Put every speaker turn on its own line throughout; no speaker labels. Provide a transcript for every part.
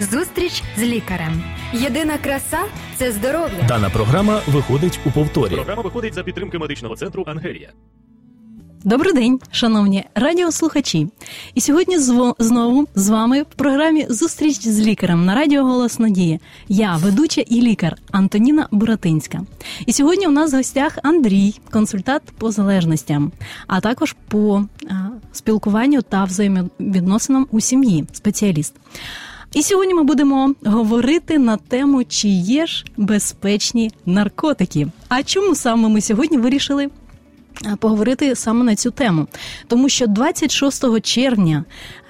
Зустріч з лікарем. Єдина краса це здоров'я.
Дана програма виходить у повторі.
Програма виходить за підтримки медичного центру Ангелія.
Добрий день, шановні радіослухачі. І сьогодні зво- знову з вами в програмі Зустріч з лікарем на Радіо Голос Надії. Я ведуча і лікар Антоніна Буратинська. І сьогодні у нас в гостях Андрій, консультант по залежностям, а також по а, спілкуванню та взаємовідносинам у сім'ї, спеціаліст. І сьогодні ми будемо говорити на тему, чи є ж безпечні наркотики. А чому саме ми сьогодні вирішили поговорити саме на цю тему? Тому що 26 червня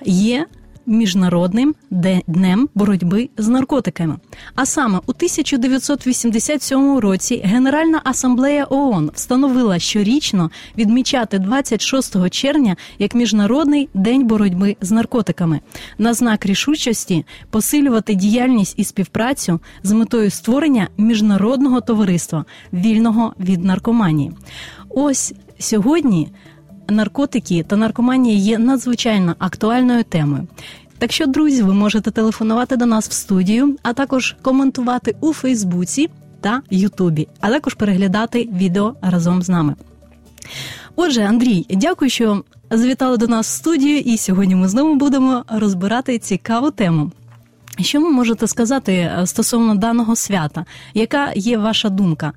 є міжнародним днем боротьби з наркотиками. А саме у 1987 році Генеральна асамблея ООН встановила щорічно відмічати 26 червня як міжнародний день боротьби з наркотиками на знак рішучості посилювати діяльність і співпрацю з метою створення міжнародного товариства вільного від наркоманії. Ось сьогодні наркотики та наркоманія є надзвичайно актуальною темою. Так що, друзі, ви можете телефонувати до нас в студію, а також коментувати у Фейсбуці та Ютубі, а також переглядати відео разом з нами. Отже, Андрій, дякую, що завітали до нас в студію, і сьогодні ми знову будемо розбирати цікаву тему. Що ви можете сказати е, стосовно даного свята? Яка є ваша думка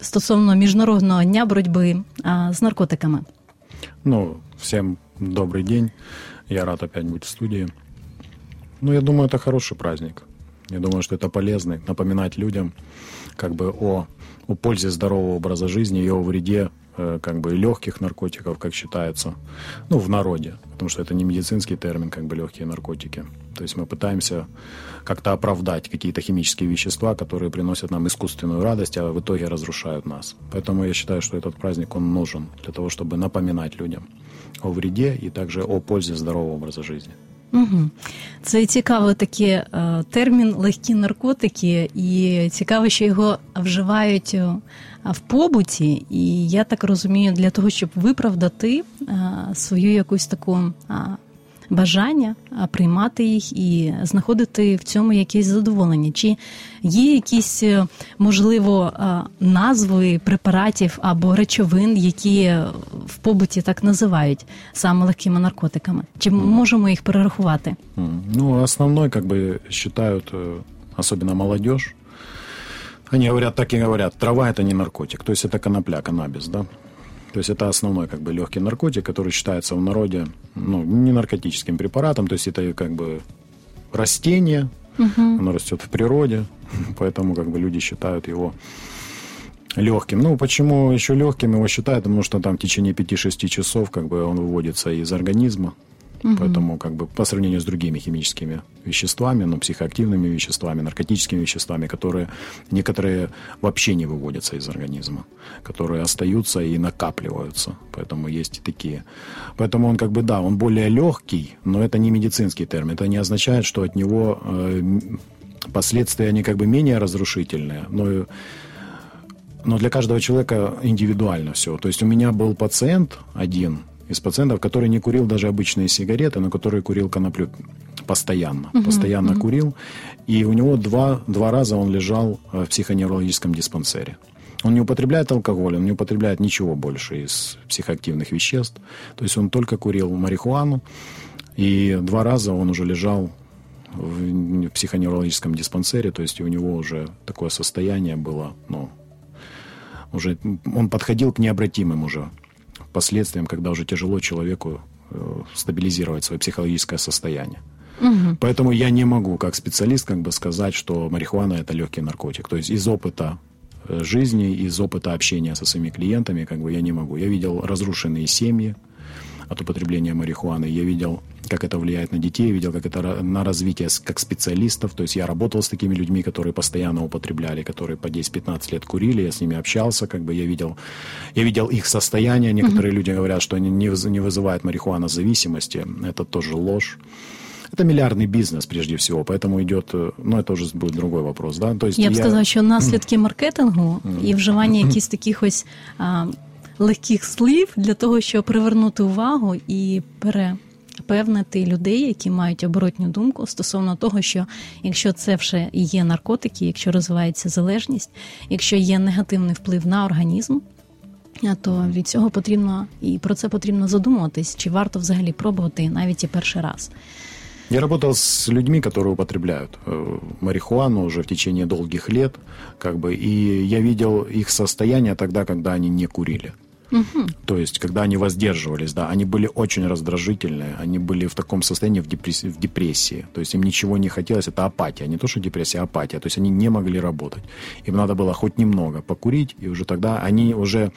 стосовно міжнародного дня боротьби з наркотиками?
Ну, всем добрый день. Я рад опять быть в студии. Ну, я думаю, это хороший праздник. Я думаю, что это полезно напоминать людям как бы о, о пользе здорового образа жизни и о вреде как бы легких наркотиков, как считается, ну, в народе, потому что это не медицинский термин, как бы легкие наркотики. То есть мы пытаемся как-то оправдать какие-то химические вещества, которые приносят нам искусственную радость, а в итоге разрушают нас. Поэтому я считаю, что этот праздник, он нужен для того, чтобы напоминать людям о вреде и также о пользе здорового образа жизни.
Угу. Це цікавий такий е, термін легкі наркотики, і цікаво, що його вживають е, в побуті. І я так розумію, для того, щоб виправдати е, свою якусь таку бажання а, приймати їх і знаходити в цьому якесь задоволення. Чи є якісь, е, можливо, а, назви препаратів або речовин, які е, в побуті так називають саме легкими наркотиками? Чи можемо їх перерахувати?
М. Ну, основной, как бы, считают, э, особенно молодежь, они говорят, так и говорят, трава это не наркотик, то есть это конопля, каннабис, да? То есть это основной как бы легкий наркотик, который считается в народе ну, не наркотическим препаратом, то есть это как бы растение, оно растет в природе, поэтому как бы люди считают его легким. Ну, почему еще легким его считают? Потому что там в течение 5-6 часов как бы он выводится из организма. Поэтому как бы по сравнению с другими химическими веществами, ну, психоактивными веществами, наркотическими веществами, которые некоторые вообще не выводятся из организма, которые остаются и накапливаются. Поэтому есть и такие. Поэтому он как бы, да, он более легкий, но это не медицинский термин. Это не означает, что от него э, последствия, они как бы менее разрушительные, но но для каждого человека индивидуально все. То есть у меня был пациент один из пациентов, который не курил даже обычные сигареты, но который курил коноплю постоянно. постоянно курил. И у него два, два раза он лежал э, в психоневрологическом диспансере. Он не употребляет алкоголь, он не употребляет ничего больше из психоактивных веществ. То есть он только курил марихуану. И два раза он уже лежал в психоневрологическом диспансере, то есть у него уже такое состояние было, ну, уже он подходил к необратимым уже последствиям, когда уже тяжело человеку э, стабилизировать свое психологическое состояние. Поэтому я не могу, как специалист, как бы сказать, что марихуана это легкий наркотик. То есть из опыта э, жизни, из опыта общения со своими клиентами, как бы я не могу. Я видел разрушенные семьи от употребления марихуаны. Я видел, как это влияет на детей, я видел, как это на развитие как специалистов. То есть я работал с такими людьми, которые постоянно употребляли, которые по 10-15 лет курили, я с ними общался, как бы я видел, я видел их состояние. Некоторые люди говорят, что они не, не вызывает марихуана зависимости. Это тоже ложь. Это миллиардный бизнес прежде всего, поэтому идет, э, ну это уже будет другой вопрос, да. То есть
Я б сказала, що наслідки маркетингу і вживання якихось таких ось а, легких слів для того, щоб привернути увагу і пере, певнити людей, які мають оборотню думку стосовно того, що якщо це вже є наркотики, якщо розвивається залежність, якщо є негативний вплив на організм. То від цього потрібно і про це потрібно задумуватись, чи варто взагалі пробувати навіть і перший раз.
Я работал с людьми, которые употребляют э, марихуану уже в течение долгих лет, как бы, и я видел их состояние тогда, когда они не курили. Угу. То есть, когда они воздерживались, да, они были очень раздражительные, они были в таком состоянии в депрессии, в депрессии. То есть им ничего не хотелось, это апатия, не то что депрессия, а апатия. То есть они не могли работать. Им надо было хоть немного покурить, и уже тогда они уже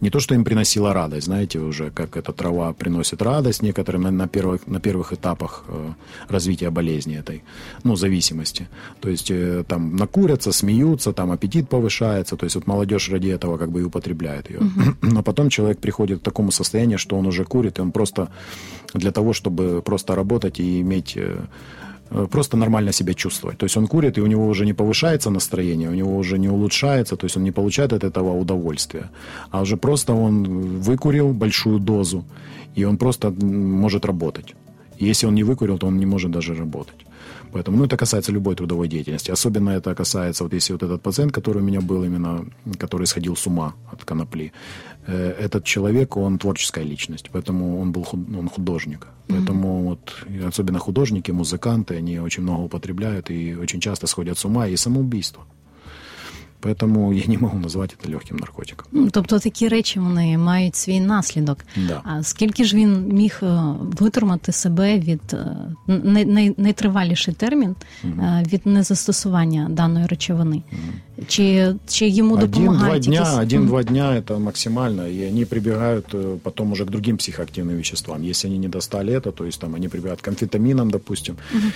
не то, что им приносила радость, знаете, уже как эта трава приносит радость некоторым на, первых, на первых этапах э, развития болезни этой, ну, зависимости. То есть э, там накурятся, смеются, там аппетит повышается, то есть вот молодежь ради этого как бы и употребляет ее. Угу но потом человек приходит к такому состоянию, что он уже курит, и он просто для того, чтобы просто работать и иметь э, э, просто нормально себя чувствовать. То есть он курит, и у него уже не повышается настроение, у него уже не улучшается, то есть он не получает от этого удовольствия. А уже просто он выкурил большую дозу, и он просто может работать. Если он не выкурил, то он не может даже работать. Поэтому, ну, это касается любой трудовой деятельности. Особенно это касается, вот если вот этот пациент, который у меня был именно, который сходил с ума от конопли, э, этот человек, он творческая личность, поэтому он был он художник. Поэтому mm-hmm. вот особенно художники, музыканты, они очень много употребляют и очень часто сходят с ума и самоубийство. Поэтому я не можу назвати це легким наркотиком.
Ну, тобто такі речі вони мають свій наслідок.
Да.
А скільки ж він міг е, витримати себе від е, най, най, найтриваліший термін угу. від незастосування даної речовини? Угу. Чи чи йому допомагають
один-два дня, один-два дня это максимально, и они прибегают потом уже к другим психоактивным веществам. Если они не достали это, то есть там они прибегают к амфетаминам, допустим, угу.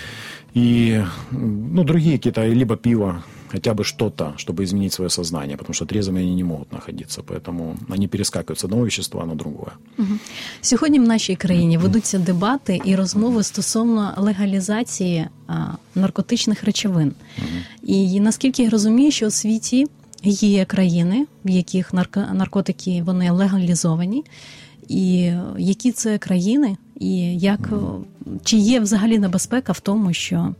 и ну, другие какие-то, либо пиво, хотя бы что-то, чтобы изменить свое сознание, потому что трезвыми они не могут находиться, поэтому они перескакивают с одного вещества на другое.
Угу. Сьогодні в нашій країні ведуться дебати і розмови стосовно легалізації а, наркотичних речовин. Угу. І наскільки я розумію, що у світі є країни, в яких наркотики вони легалізовані, і які це країни, і як чи є взагалі небезпека в тому, що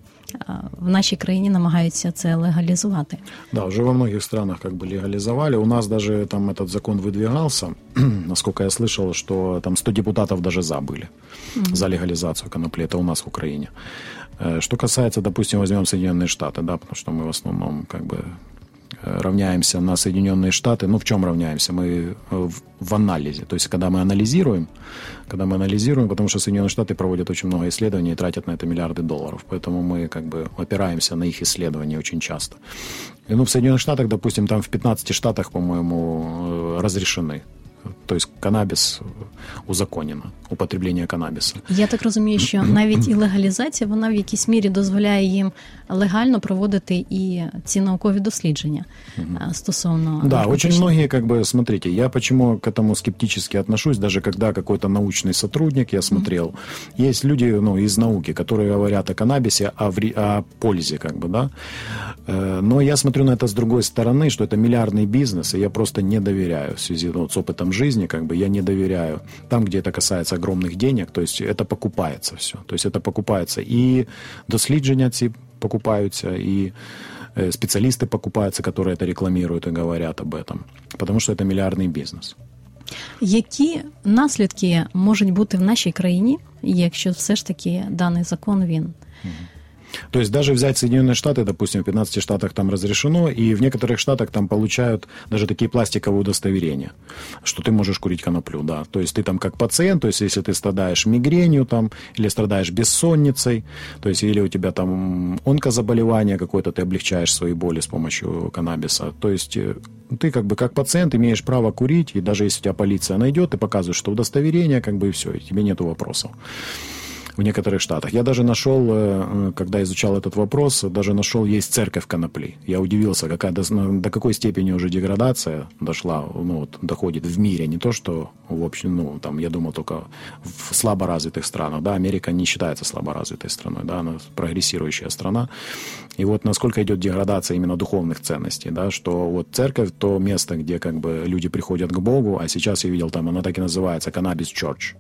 в нашей краине намагаются це легализовать.
Да, уже во многих странах как бы легализовали. У нас даже там этот закон выдвигался. Насколько я слышал, что там 100 депутатов даже забыли mm-hmm. за легализацию конопли. Это у нас в Украине. Э, что касается, допустим, возьмем Соединенные Штаты, да, потому что мы в основном как бы равняемся на Соединенные Штаты. Ну, в чем равняемся? Мы э, в, в анализе. То есть, когда мы анализируем, когда мы анализируем, потому что Соединенные Штаты проводят очень много исследований и тратят на это миллиарды долларов. Поэтому мы как бы опираемся на их исследования очень часто. И, ну, в Соединенных Штатах, допустим, там в 15 штатах, по-моему, э, разрешены то есть канабіс узаконено, употреблення канабісу.
Я так розумію, що навіть і легалізація вона в якійсь мірі дозволяє їм легально проводити і ці наукові дослідження стосовно.
Да, очень многие, как бы, смотрите, я почему к этому скептически отношусь, даже когда какой-то научный сотрудник, я смотрел, mm-hmm. есть люди, ну, из науки, которые говорят о каннабисе, о, вре- о пользе, как бы, да, э, но я смотрю на это с другой стороны, что это миллиардный бизнес, и я просто не доверяю в связи ну, с опытом жизни, как бы, я не доверяю. Там, где это касается огромных денег, то есть это покупается все, то есть это покупается и дослідження ці покупаются, и э, специалисты покупаются, которые это рекламируют и говорят об этом, потому что это миллиардный бизнес.
Які наслідки можуть бути в нашій країні, якщо все ж таки даний закон він
то есть даже взять Соединенные Штаты, допустим, в 15 штатах там разрешено, и в некоторых штатах там получают даже такие пластиковые удостоверения, что ты можешь курить коноплю, да. То есть ты там как пациент, то есть если ты страдаешь мигренью там, или страдаешь бессонницей, то есть или у тебя там онкозаболевание какое-то, ты облегчаешь свои боли с помощью каннабиса. То есть э, ты как бы как пациент имеешь право курить, и даже если тебя полиция найдет, ты показываешь, что удостоверение, как бы и все, и тебе нету вопросов. В некоторых штатах. Я даже нашел, э, когда изучал этот вопрос, даже нашел, есть церковь конопли. Я удивился, какая, до, до какой степени уже деградация дошла, ну, вот, доходит в мире. Не то, что, в общем, ну, там, я думал, только в слаборазвитых странах. Да, Америка не считается слаборазвитой страной, да, она прогрессирующая страна. И вот насколько идет деградация именно духовных ценностей, да, что вот церковь то место, где как бы люди приходят к Богу, а сейчас я видел там, она так и называется, Cannabis Church.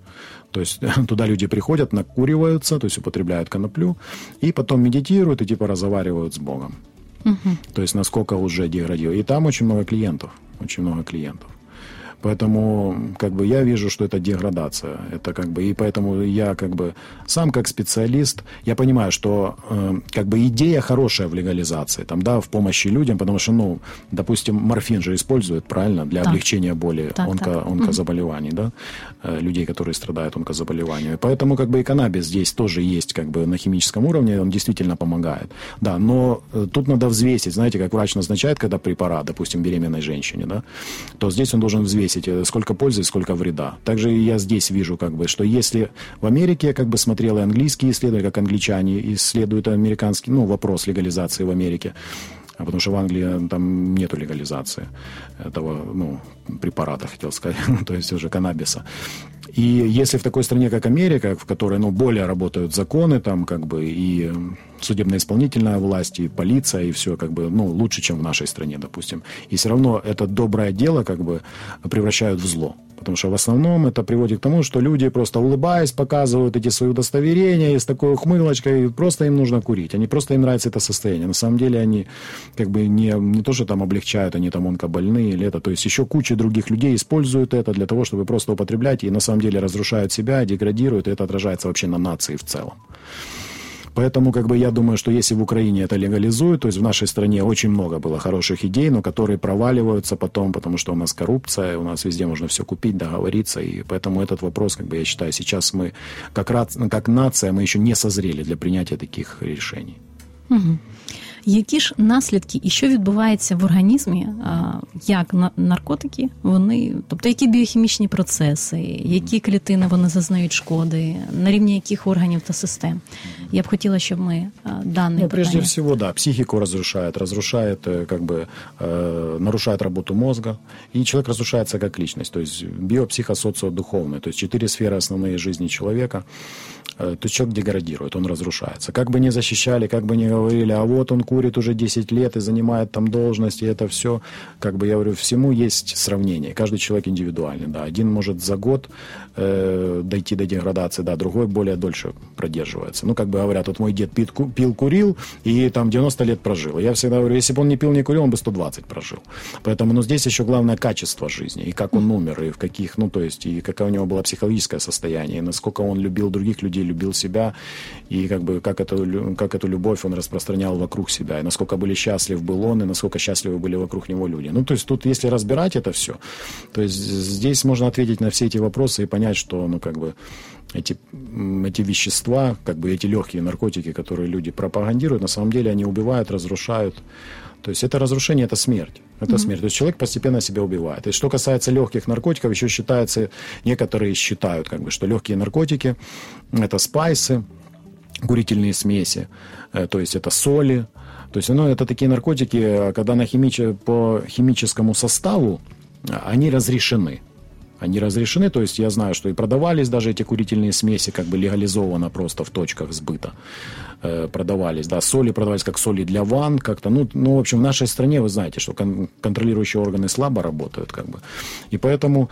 То есть туда люди приходят, накуриваются, то есть употребляют коноплю, и потом медитируют и типа разговаривают с Богом. Угу. То есть насколько уже деградирует. И там очень много клиентов, очень много клиентов. Поэтому как бы я вижу, что это деградация. Это как бы и поэтому я как бы сам как специалист я понимаю, что э, как бы идея хорошая в легализации, там да, в помощи людям, потому что ну, допустим, морфин же используют правильно для так. облегчения боли так, онко, так. онкозаболеваний, угу. да, э, людей, которые страдают онкозаболеваниями. Поэтому как бы и каннабис здесь тоже есть как бы на химическом уровне, он действительно помогает. Да, но э, тут надо взвесить, знаете, как врач назначает, когда препарат, допустим, беременной женщине, да, то здесь он должен взвесить взвесить, э, сколько пользы сколько вреда. Также я здесь вижу, как бы, что если в Америке, я как бы смотрел и английские исследования, как англичане исследуют американский, ну, вопрос легализации в Америке, потому что в Англии там нету легализации этого, ну, препарата, хотел сказать, то есть уже каннабиса. И если в такой стране, как Америка, в которой, ну, более работают законы, там, как бы, и судебно-исполнительная власть, и полиция, и все, как бы, ну, лучше, чем в нашей стране, допустим. И все равно это доброе дело, как бы, превращают в зло. Потому что в основном это приводит к тому, что люди просто улыбаясь показывают эти свои удостоверения и с такой ухмылочкой, просто им нужно курить. Они просто им нравится это состояние. На самом деле они как бы не, не то, что там облегчают, они там онкобольные или это. То есть еще куча других людей используют это для того, чтобы просто употреблять и на самом деле разрушают себя, деградируют, и это отражается вообще на нации в целом. Поэтому, как бы, я думаю, что если в Украине это легализуют, то есть в нашей стране очень много было хороших идей, но которые проваливаются потом, потому что у нас коррупция, у нас везде можно все купить, договориться, и поэтому этот вопрос, как бы, я считаю, сейчас мы, как, как нация, мы еще не созрели для принятия таких решений.
Угу. Які ж наслідки і що відбувається в організмі, як наркотики, вони, тобто які біохімічні процеси, які клітини вони зазнають шкоди, на рівні яких органів та систем? Я б хотіла, щоб ми данные
Ну, прежде питання... всего, да, психику разрушает, разрушает, как бы, э, нарушает работу мозга, и человек разрушается как личность, то есть биопсихосоциодуховный, то есть четыре сферы основные жизни человека, э, человек деградирует, он разрушается. Как бы ни защищали, как бы ни говорили, а вот он курит уже 10 лет и занимает там должность, и это все, как бы я говорю, всему есть сравнение. Каждый человек индивидуальный, да. Один может за год э, дойти до деградации, да, другой более дольше продерживается. Ну, как бы говорят, вот мой дед пил, пил, курил, и там 90 лет прожил. Я всегда говорю, если бы он не пил, не курил, он бы 120 прожил. Поэтому, ну, здесь еще главное качество жизни, и как он умер, и в каких, ну, то есть, и какое у него было психологическое состояние, и насколько он любил других людей, любил себя, и как бы как эту, как эту любовь он распространял вокруг себя и насколько были счастлив был он, и насколько счастливы были вокруг него люди. Ну, то есть тут, если разбирать это все, то есть здесь можно ответить на все эти вопросы и понять, что, ну, как бы, эти, эти вещества, как бы эти легкие наркотики, которые люди пропагандируют, на самом деле они убивают, разрушают. То есть это разрушение, это смерть. Это mm-hmm. смерть. То есть человек постепенно себя убивает. И что касается легких наркотиков, еще считается, некоторые считают, как бы, что легкие наркотики это спайсы, курительные смеси, э, то есть это соли, то есть, ну, это такие наркотики, когда на химич... по химическому составу они разрешены. Они разрешены, то есть я знаю, что и продавались даже эти курительные смеси, как бы легализованно просто в точках сбыта э, продавались, да, соли продавались как соли для ванн, как-то, ну, ну, в общем, в нашей стране вы знаете, что кон- контролирующие органы слабо работают, как бы, и поэтому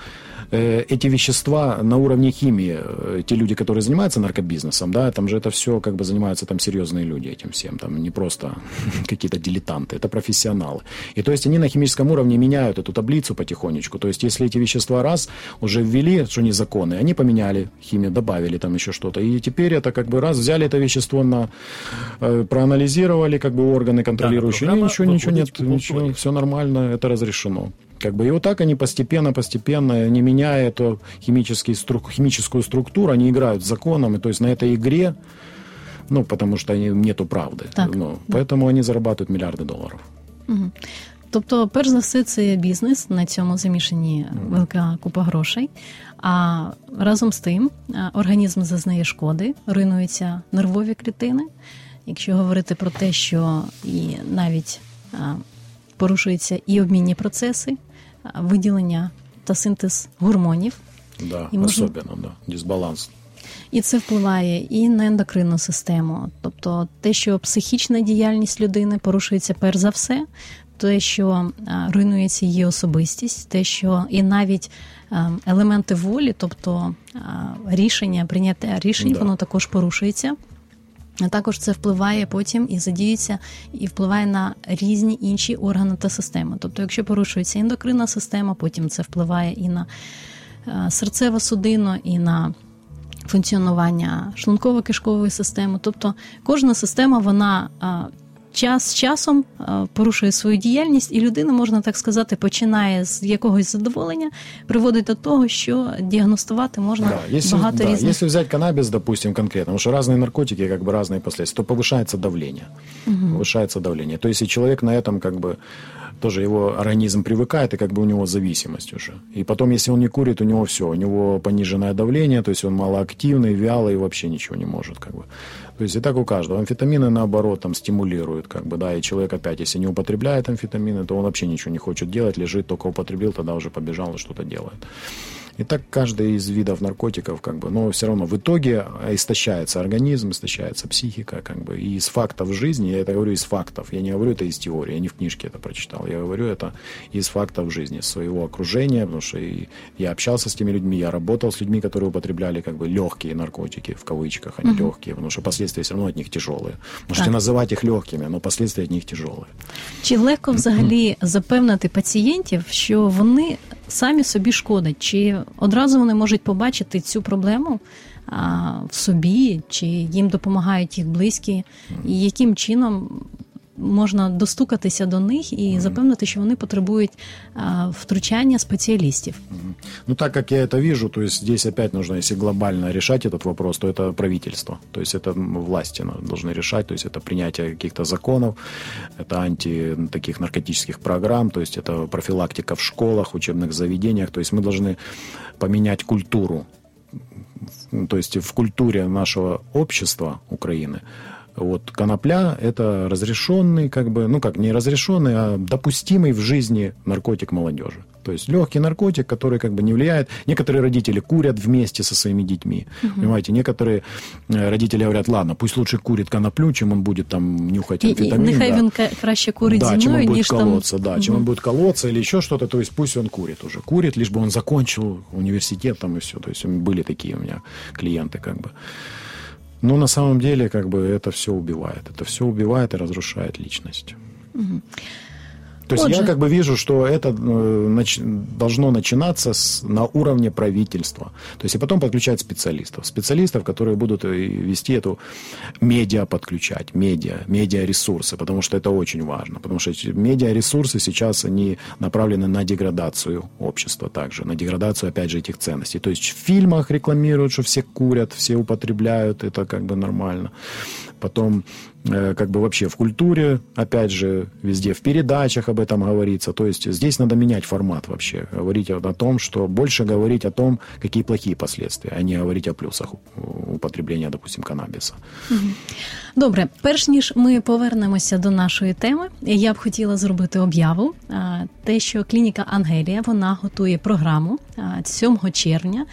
Э, эти вещества на уровне химии, э, те люди, которые занимаются наркобизнесом, да, там же это все как бы занимаются там серьезные люди этим всем, там не просто какие-то дилетанты, это профессионалы. И то есть они на химическом уровне меняют эту таблицу потихонечку. То есть если эти вещества раз уже ввели, что незаконные, они поменяли химию, добавили там еще что-то. И теперь это как бы раз взяли это вещество на проанализировали как бы органы контролирующие, да, ничего, ничего нет, ничего, все нормально, это разрешено. Как бы, и вот так они постепенно, постепенно, не меняя эту химический, струк, химическую структуру, они играют с законом, и то есть на этой игре, ну, потому что они, нету правды. Так, ну, да. Поэтому они зарабатывают миллиарды долларов.
Угу. Тобто, перш за все, це бізнес, на цьому замішані велика купа грошей. А разом з тим організм зазнає шкоди, руйнуються нервові клітини. Якщо говорити про те, що і навіть порушуються і обмінні процеси, виділення та синтез гормонів.
Да, і можна... особливо, да, дисбаланс.
І це впливає і на ендокринну систему, тобто те, що психічна діяльність людини порушується перш за все, те, що руйнується її особистість, те, що і навіть елементи волі, тобто рішення, прийняття рішень, да. воно також порушується. А також це впливає потім і задіюється, і впливає на різні інші органи та системи. Тобто, якщо порушується ендокринна система, потім це впливає і на серцево судину і на функціонування шлунково-кишкової системи. Тобто кожна система вона час з часом порушує свою діяльність, і людина, можна так сказати, починає з якогось задоволення, приводить до того, що діагностувати можна да, если, багато да, різних.
Если взять каннабис, допустим, конкретно, потому что разные наркотики, как бы разные последствия, то повышается давление. Угу. Повышается давление. То есть, и человек на этом как бы тоже его организм привыкает, и как бы у него зависимость уже. И потом, если он не курит, у него все, у него пониженное давление, то есть он малоактивный, вялый, вообще ничего не может. Как бы. То есть и так у каждого. Амфетамины, наоборот, там стимулируют, как бы, да, и человек опять, если не употребляет амфетамины, то он вообще ничего не хочет делать, лежит, только употребил, тогда уже побежал и что-то делает. И так каждый из видов наркотиков, как бы, но все равно в итоге истощается организм, истощается психика, как бы, и из фактов жизни, я это говорю из фактов, я не говорю это из теории, я не в книжке это прочитал, я говорю это из фактов жизни, своего окружения, потому что я общался с теми людьми, я работал с людьми, которые употребляли, как бы, легкие наркотики, в кавычках, они угу. легкие, потому что последствия все равно от них тяжелые. Можете так. називати їх легкими, але последствия от них тяжелые.
Чи легко взагалі запевнити пацієнтів, що вони самі собі шкодять? Чи одразу вони можуть побачити цю проблему а, в собі, чи їм допомагають їх близькі, і яким чином можна достукатися до них і запевнити, що вони потребують втручання спеціалістів.
Ну, так как я это вижу, то есть здесь опять нужно, если глобально решать этот вопрос, то это правительство. То есть это власти должны решать, то есть это принятие каких-то законов, это анти таких наркотических программ, то есть это профилактика в школах, учебных заведениях. То есть мы должны поменять культуру то есть в культуре нашего общества Украины вот конопля – это разрешенный, как бы, ну как, не разрешенный, а допустимый в жизни наркотик молодежи. То есть легкий наркотик, который как бы не влияет. Некоторые родители курят вместе со своими детьми. Угу. Понимаете, некоторые э, родители говорят, ладно, пусть лучше курит коноплю, чем он будет там нюхать амфетамин.
И, нехай да. він краще курить
да,
зимою,
чем он будет колоться,
там...
да, угу. чем он будет колоться или еще что-то, то есть пусть он курит уже. Курит, лишь бы он закончил университет там и все. То есть были такие у меня клиенты как бы. Но на самом деле, как бы, это все убивает. Это все убивает и разрушает личность. Угу. То есть я как бы вижу, что это э, должно начинаться с, на уровне правительства. То есть и потом подключать специалистов. Специалистов, которые будут э, вести эту медиа подключать, медиа, медиаресурсы, потому что это очень важно. Потому что медиаресурсы сейчас, они направлены на деградацию общества также, на деградацию, опять же, этих ценностей. То есть в фильмах рекламируют, что все курят, все употребляют, это как бы нормально. Потом как бы вообще в культуре, опять же, везде в передачах об этом говорится. То есть здесь надо менять формат вообще. Говорить о том, что больше говорить о том, какие плохие последствия, а не говорить о плюсах употребления, допустим, канабіса.
Добре, перш ніж ми повернемося до нашої теми, я б хотіла зробити об'яву. Те, що клініка Ангелія вона готує програму 7 червня.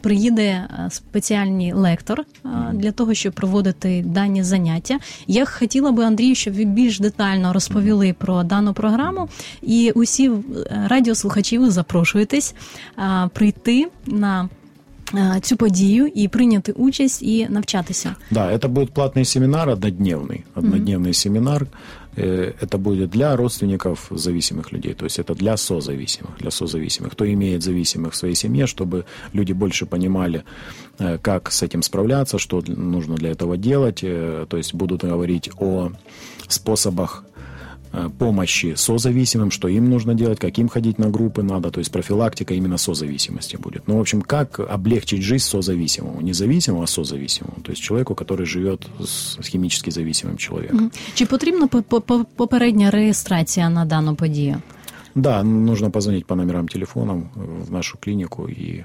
Приїде спеціальний лектор для того, щоб проводити дані заняття. Я хотіла би Андрію, щоб ви більш детально розповіли про дану програму, і усі радіослухачі ви запрошуєтесь прийти на цю подію і прийняти участь і навчатися.
Да, это будет платный семинар однодневный, однодневный mm-hmm. семинар. Э, это будет для родственников зависимых людей, то есть это для созависимых, для созависимых, кто имеет зависимых в своей семье, чтобы люди больше понимали, э, как с этим справляться, что нужно для этого делать, э, то есть будут говорить о способах э, помощи созависимым, что им нужно делать, как им ходить на группы надо, то есть профилактика именно созависимости будет. Ну, в общем, как облегчить жизнь созависимому, не зависимому, а созависимому, то есть человеку, который живет с, с химически зависимым человеком.
Чи потрібна по- по- по- попередня реєстрація на дану подію?
Да, нужно позвонить по номерам телефонов в нашу клинику, и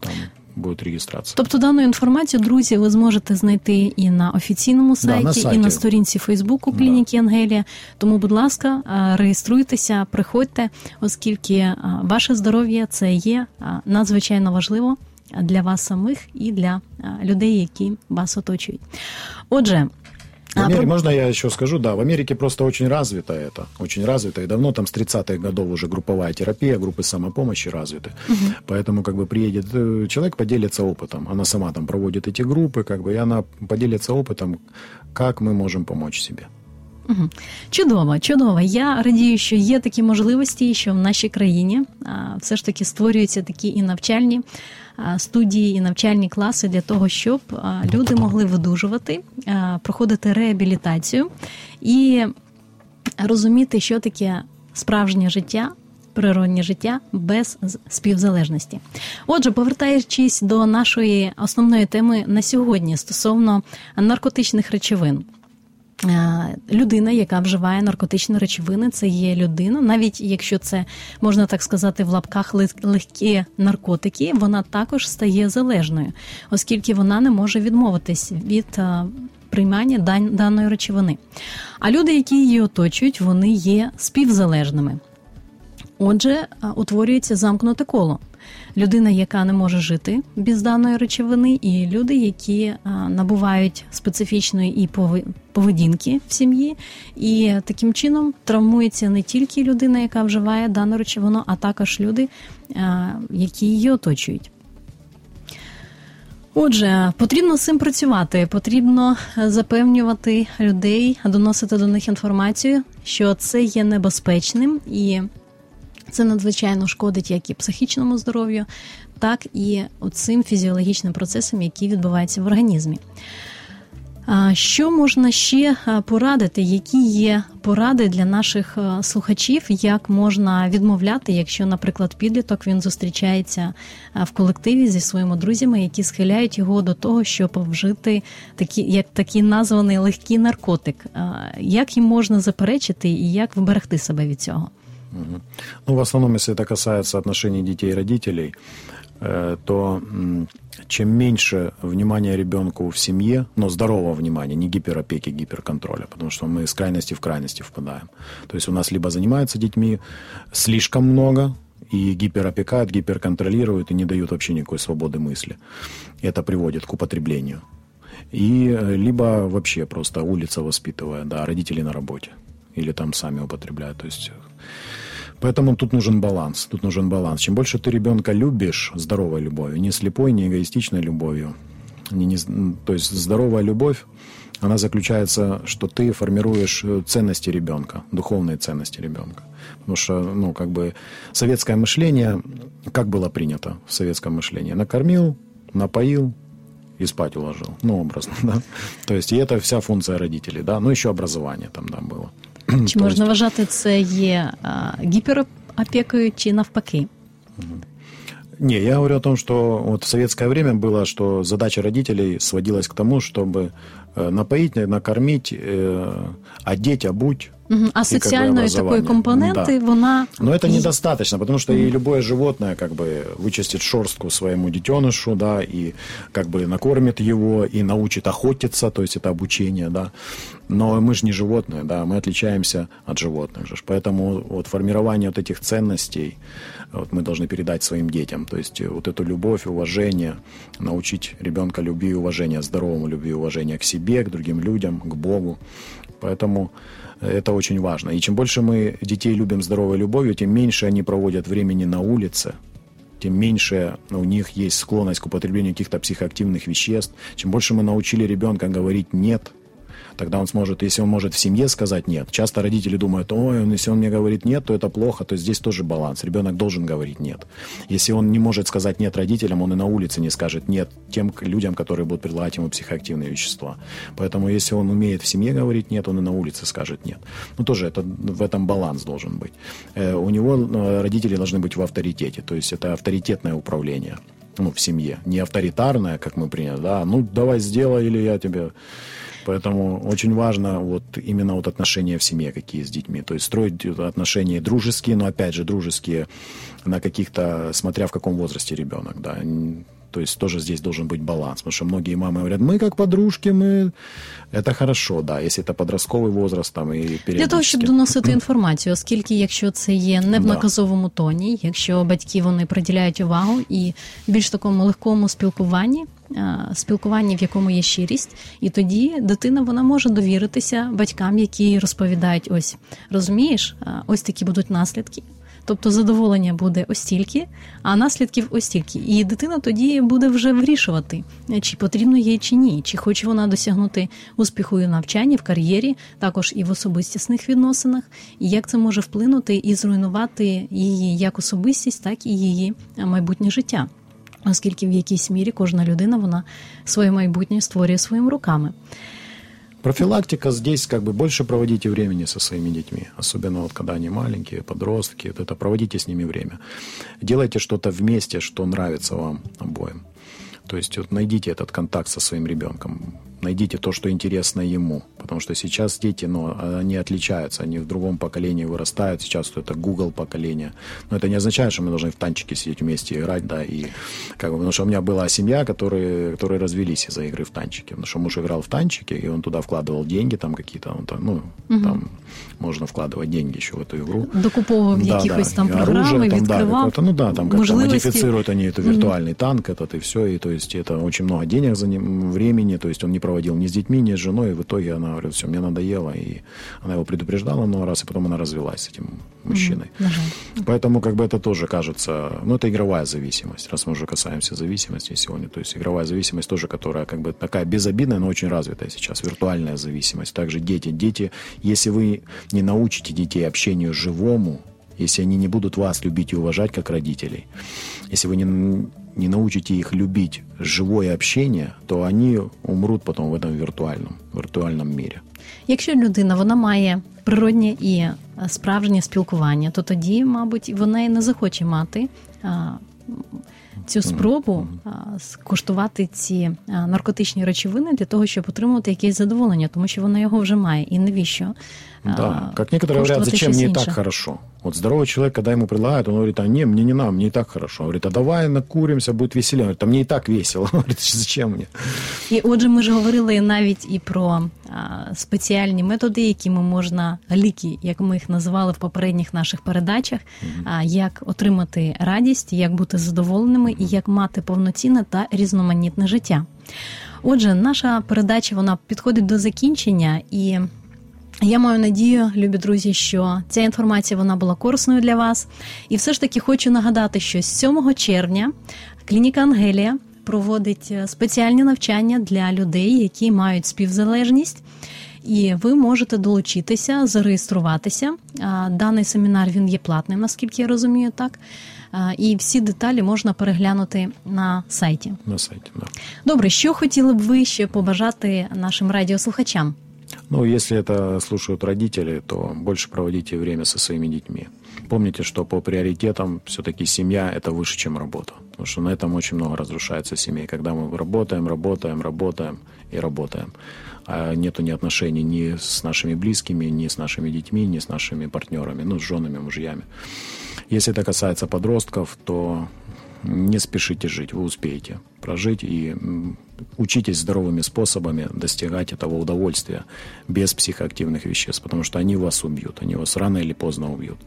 там будет регистрация.
Тобто дану інформацію, друзі, ви зможете знайти і на офіційному
Да, на
сайті, і на сторінці Фейсбуку клініки Ангелія. Тому, будь ласка, реєструйтеся, приходьте, оскільки ваше здоров'я це є надзвичайно важливо для вас самих і для людей, які вас оточують. Отже.
В
а,
Америке,
про-
можно я еще скажу, да, в Америке просто очень развито это, очень развито, и давно там с 30-х годов уже групповая терапия, группы самопомощи развиты. Поэтому как бы приедет э, человек, поделится опытом, она сама там проводит эти группы, как бы, и она поделится опытом, как мы можем помочь себе.
Чудово, чудово. Я радію, що є такі можливості, що в нашій країні все ж таки створюються такі і навчальні студії, і навчальні класи для того, щоб люди могли видужувати, проходити реабілітацію і розуміти, що таке справжнє життя. Природнє життя без співзалежності. Отже, повертаючись до нашої основної теми на сьогодні стосовно наркотичних речовин. Е, Людина, яка вживає наркотичні речовини, це є людина, навіть якщо це можна так сказати в лапках лег- легкі наркотики, вона також стає залежною, оскільки вона не може відмовитись від е, приймання дан- даної речовини. А люди, які її оточують, вони є співзалежними. Отже, утворюється замкнуте коло. Людина, яка не може жити без даної речовини, і люди, які набувають специфічної і поведінки в сім'ї, і таким чином травмується не тільки людина, яка вживає дану речовину, а також люди, які її оточують. Отже, потрібно з цим працювати, потрібно е, запевнювати людей, доносити до них інформацію, що це є небезпечним і це надзвичайно шкодить як і психічному здоров'ю, так і цим фізіологічним процесам, які відбуваються в організмі. Що можна ще порадити? Які є поради для наших слухачів, як можна відмовляти, якщо, наприклад, підліток він зустрічається в колективі зі своїми друзями, які схиляють його до того, щоб вжити такі, як такий названий легкий наркотик? Як їм можна заперечити і як вберегти себе від цього?
Ну, в основном, если это касается отношений детей и родителей, э, то чем меньше внимания ребенку в семье, но здорового внимания, не гиперопеки, гиперконтроля, потому что мы из крайности в крайности впадаем. То есть у нас либо занимаются детьми слишком много, и гиперопекают, гиперконтролируют и не дают вообще никакой свободы мысли. Это приводит к употреблению. И э, либо вообще просто улица воспитывая, да, родители на работе. Или там сами употребляют. То есть Поэтому тут нужен баланс. Тут нужен баланс. Чем больше ты ребенка любишь, здоровой любовью, не слепой, не эгоистичной любовью, не, не, то есть здоровая любовь, она заключается, что ты формируешь э, ценности ребенка, духовные ценности ребенка. Потому что, ну, как бы советское мышление, как было принято в советском мышлении? Накормил, напоил и спать уложил. Ну, образно, да. То есть, и это вся функция родителей, да. Ну, еще образование там, да, было.
Чи
То
можна
есть-
вважати це є а, гіперопікою чи навпаки?
Не, я говорю о том, что вот в советское время было, что задача родителей сводилась к тому, чтобы э, напоить, накормить, э, одеть, обуть.
Мгм. А
и как бы
соціальної такої
образование.
компоненти
Да.
вона
Но это
є.
недостаточно, потому что и любое животное как бы вычистит шерстку своему детенышу, да, и как бы накормит его, и научит охотиться, то есть это обучение, да. Но мы же не животные, да, мы отличаемся от животных же. Поэтому вот формирование вот этих ценностей вот мы должны передать своим детям. То есть вот эту любовь, уважение, научить ребенка любви и уважения, здоровому любви и уважения к себе, к другим людям, к Богу. Поэтому это очень важно. И чем больше мы детей любим здоровой любовью, тем меньше они проводят времени на улице, тем меньше у них есть склонность к употреблению каких-то психоактивных веществ. Чем больше мы научили ребенка говорить «нет», Тогда он сможет, если он может в семье сказать нет. Часто родители думают, ой, если он мне говорит нет, то это плохо, то здесь тоже баланс. Ребенок должен говорить нет. Если он не может сказать нет родителям, он и на улице не скажет нет тем людям, которые будут предлагать ему психоактивные вещества. Поэтому если он умеет в семье говорить нет, он и на улице скажет нет. Ну, тоже это, в этом баланс должен быть. Э, у него э, родители должны быть в авторитете, то есть это авторитетное управление ну, в семье. Не авторитарное, как мы приняли, да, ну, давай сделай, или я тебе... Поэтому очень важно вот именно вот отношения в семье какие с детьми. То есть строить отношения дружеские, но опять же дружеские на каких-то, смотря в каком возрасте ребенок, да. То есть тоже здесь должен быть баланс. Потому что многие мамы говорят, мы как подружки, мы... Это хорошо, да, якщо це подростковий возраст там і періодически.
Для того, щоб доносити інформацію, оскільки якщо це є не в наказовому тоні, якщо батьки вони приділяють увагу і більш такому легкому спілкуванні, спілкуванні, в якому є щирість, і тоді дитина вона може довіритися батькам, які розповідають: ось розумієш, ось такі будуть наслідки. Тобто задоволення буде ось стільки, а наслідків ось стільки. І дитина тоді буде вже вирішувати, чи потрібно їй чи ні, чи хоче вона досягнути успіху у навчанні, в кар'єрі, також і в особистісних відносинах, і як це може вплинути і зруйнувати її як особистість, так і її майбутнє життя. Оскільки в якійсь мірі кожна людина вона своє майбутнє створює своїми руками.
Профилактика здесь как бы больше проводите времени со своими детьми, особенно вот когда они маленькие, подростки, вот это проводите с ними время. Делайте что-то вместе, что нравится вам обоим. То есть вот найдите этот контакт со своим ребенком найдите то, что интересно ему. Потому что сейчас дети, ну, они отличаются, они в другом поколении вырастают. Сейчас это Google поколение. Но это не означает, что мы должны в танчике сидеть вместе играть, да, и как бы, потому что у меня была семья, которые, которые развелись из-за игры в танчики. Потому что муж играл в танчики, и он туда вкладывал деньги, там какие-то, он там, ну, угу. там можно вкладывать деньги еще в эту игру.
Докуповывав да, якихось да, там программы, оружие, там,
да, ну да, там как-то модифицируют они это виртуальный угу. танк этот и все, и то есть это очень много денег за ним, времени, то есть он не проводил ни с детьми, ни с женой, и в итоге она говорит, все, мне надоело, и она его предупреждала много раз, и потом она развелась с этим мужчиной. Mm-hmm. Поэтому как бы это тоже кажется, ну это игровая зависимость, раз мы уже касаемся зависимости сегодня, то есть игровая зависимость тоже, которая как бы такая безобидная, но очень развитая сейчас, виртуальная зависимость. Также дети, дети, если вы не научите детей общению живому, если они не будут вас любить и уважать как родителей, если вы не, не научите их любить живое общение, то они умрут потом в этом виртуальном, виртуальном мире.
Якщо людина вона має природнє і справжнє спілкування, то тоді, мабуть, вона і не захоче мати а, цю спробу скуштувати ці наркотичні речовини для того, щоб отримувати якесь задоволення, тому що вона його вже має. І навіщо?
Да, как некоторые говорят, зачем мне и так хорошо? Вот здоровый человек, когда ему предлагают, он говорит, а не, мне не надо, мне и так хорошо. Он говорит, а давай накуримся, будет веселее. Он говорит, а мне и так весело. Он говорит, зачем мне?
І отже, ми ж говорили навіть і про а, спеціальні методи, якими можна ліки, як ми їх називали в попередніх наших передачах, mm-hmm. а, як отримати радість, як бути задоволеними і як мати повноцінне та різноманітне життя. Отже, наша передача вона підходить до закінчення і. Я маю надію, любі друзі, що ця інформація вона була корисною для вас. І все ж таки хочу нагадати, що 7 червня клініка Ангелія проводить е, спеціальні навчання для людей, які мають співзалежність. І ви можете долучитися, зареєструватися. Даний семінар він є платним, наскільки я розумію, так. І всі деталі можна переглянути на сайті.
На сайті, да.
Добре, що хотіли б ви ще побажати нашим радіослухачам?
Ну, если это слушают родители, то больше проводите время со своими детьми. Помните, что по приоритетам все-таки семья – это выше, чем работа. Потому что на этом очень много разрушается семей. Когда мы работаем, работаем, работаем и работаем. А нету ни отношений ни с нашими близкими, ни с нашими детьми, ни с нашими партнерами, ну, с женами, мужьями. Если это касается подростков, то не спешите жить, вы успеете прожить и учитесь здоровыми способами достигать этого удовольствия без психоактивных веществ, потому что они вас убьют, они вас рано или поздно убьют.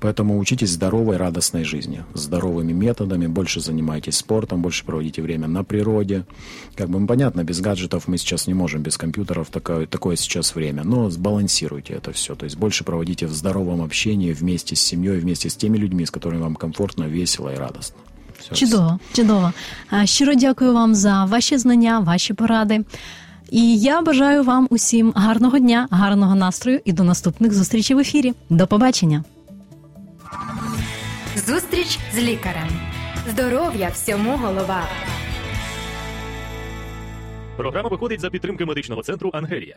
Поэтому учитесь здоровой, радостной жизни, здоровыми методами, больше занимайтесь спортом, больше проводите время на природе. Как бы понятно, без гаджетов мы сейчас не можем, без компьютеров такое, такое сейчас время, но сбалансируйте это все, то есть больше проводите в здоровом общении вместе с семьей, вместе с теми людьми, с которыми вам комфортно, весело и радостно.
Все. Чудово, чудово. Щиро дякую вам за ваші знання, ваші поради. І я бажаю вам усім гарного дня, гарного настрою і до наступних зустрічей в ефірі. До побачення.
Зустріч з лікарем. Здоров'я всьому голова.
Програма виходить за підтримки медичного центру Ангелія.